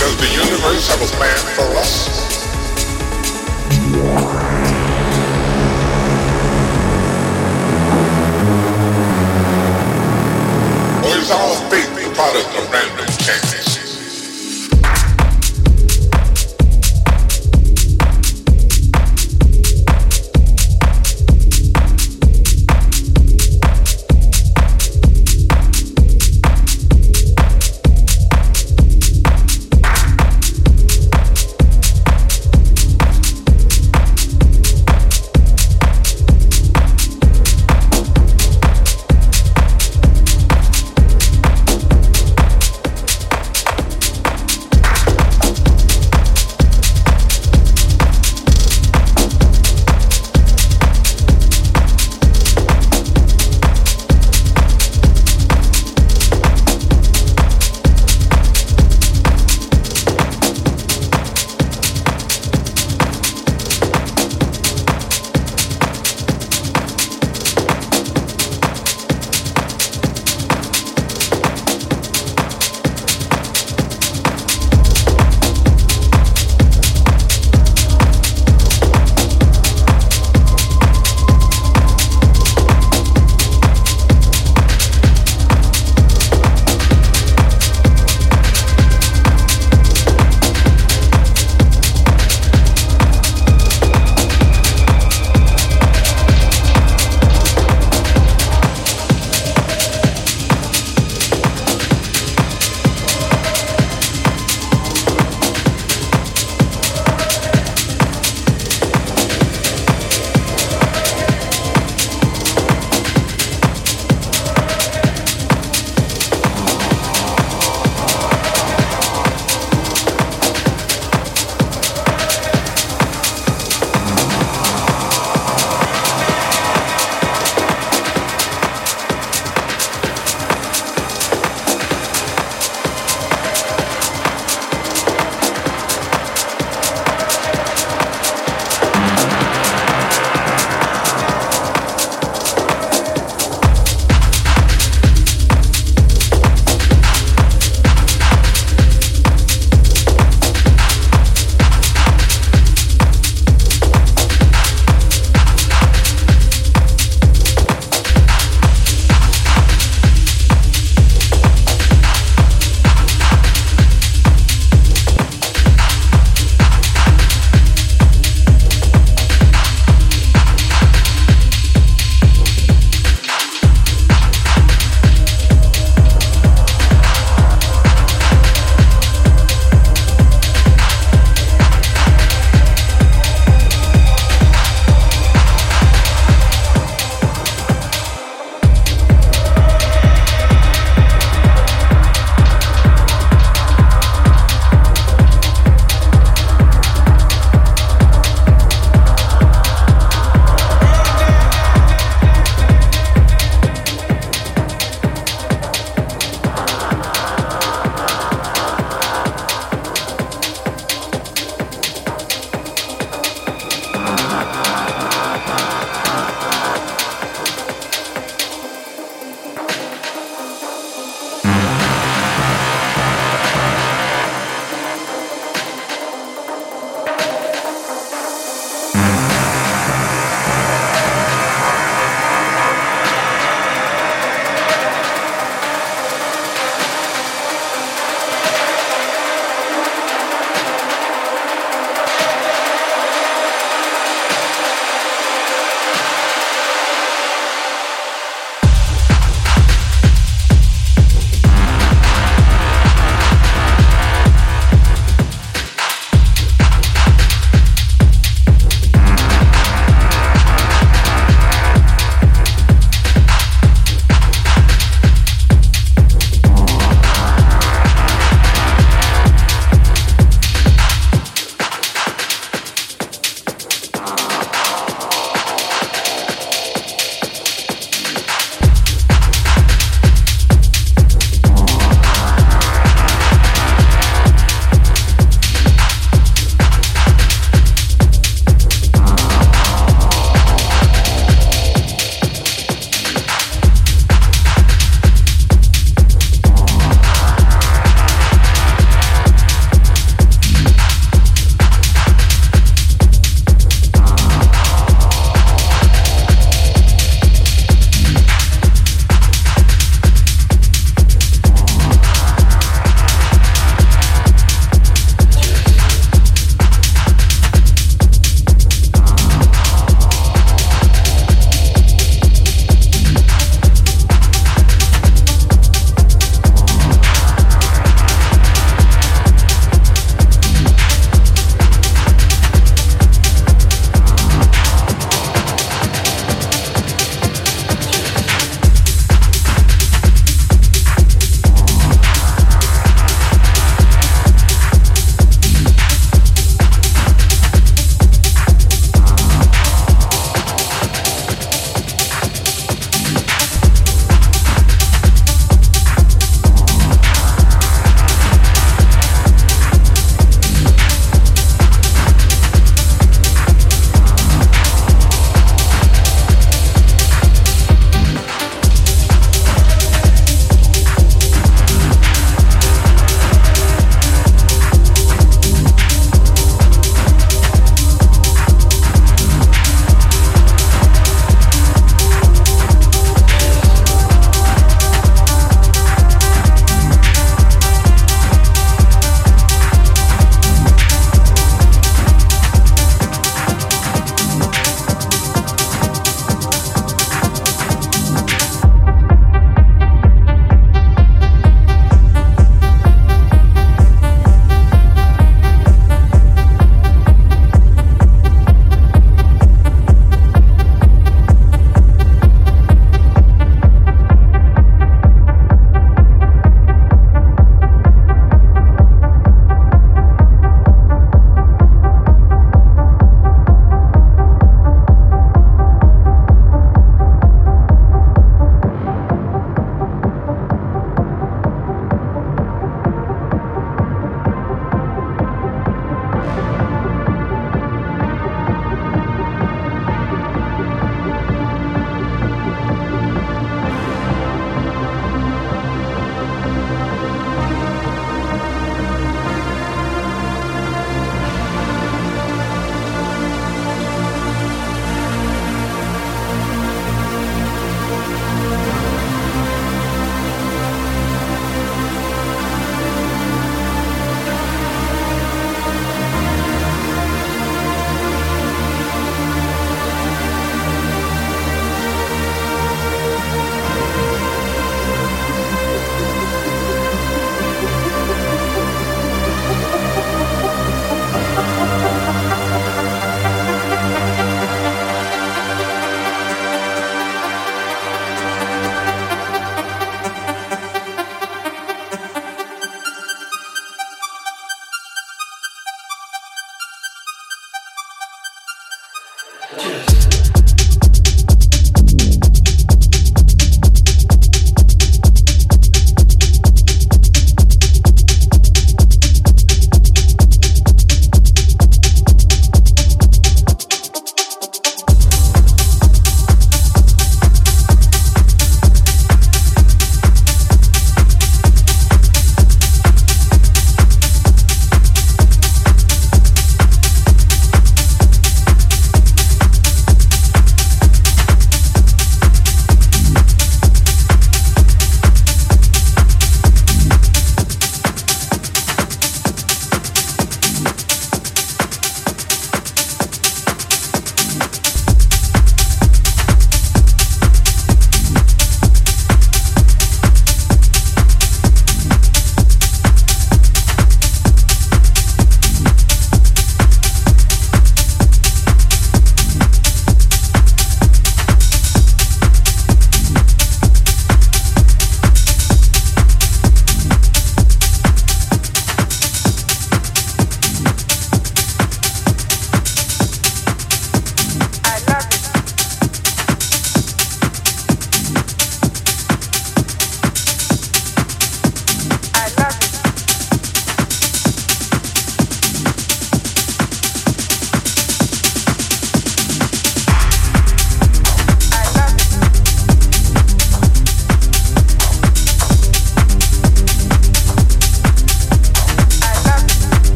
Does the universe have a plan for us? Is our fate the product of random?